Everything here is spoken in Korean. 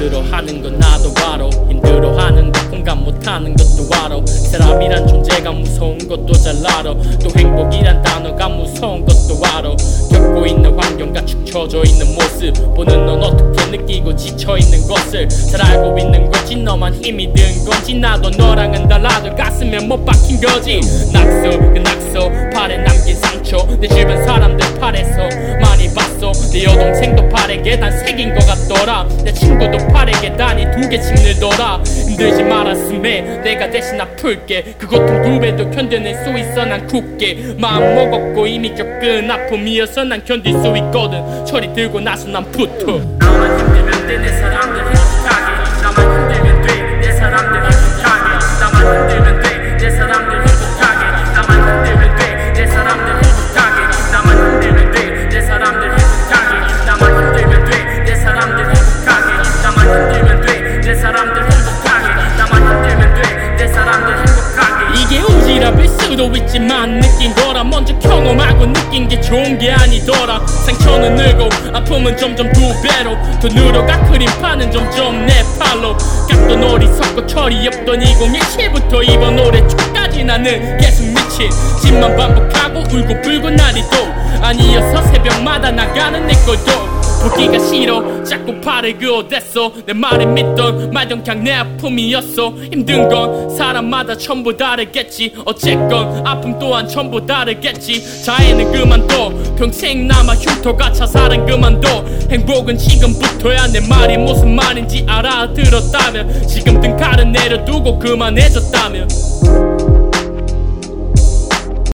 힘들어하는 건 나도 바로 힘들어하는 거 공감 못하는 것도 알아 사람이란 존재가 무서운 것도 잘 알아. 또 행복이란 단어가 무서운 것도 알아. 겪고 있는 환경과 축처져 있는 모습 보는 넌 어떻게 느끼고 지쳐있는 것을. 잘 알고 있는 거지 너만 힘이 든 건지. 나도 너랑은 달라도 가슴에 못 박힌 거지. 낙서 그 낙서 발에 남긴 상처. 내 주변 사람들 팔에서 많이 봤어. 내 여동생도 팔에 계단 새긴 것 같더라. 내 친구도 팔에 계단이 두 개씩 늘더라. 힘들지 말았음에 내가 대신 아플게. 그 고통 두 배도 견뎌낼 수 있어. 난 굳게. 마음 먹었고 이미 겪은 아픔이어서 난 견딜 수 있거든. 철이 들고 나서 난 붙어. 나만 힘들면 돼내 수도 있지만 느낀 거라 먼저 경험하고 느낀 게 좋은 게 아니더라. 상처는 늘고 아픔은 점점 두 배로 더 늘어가 그림판은 점점 내 팔로. 깎던 어리석고 철이 없던 2017부터 이번 올해 초까지 나는 계속 미친 짓만 반복하고 울고 불고 날이 또 아니어서 새벽마다 나가는 내 걸도 보기가 싫어. 자꾸 팔을 그어 댔어. 내 말을 믿던 말던 그냥 내 아픔이었어. 힘든 건 사람마다 전부 다르겠지. 어쨌건 아픔 또한 전부 다르겠지. 자해는 그만둬. 평생 남아 흉터가 자살은 그만둬. 행복은 지금부터야 내 말이 무슨 말인지 알아들었다면 지금 등칼은 내려두고 그만해줬다면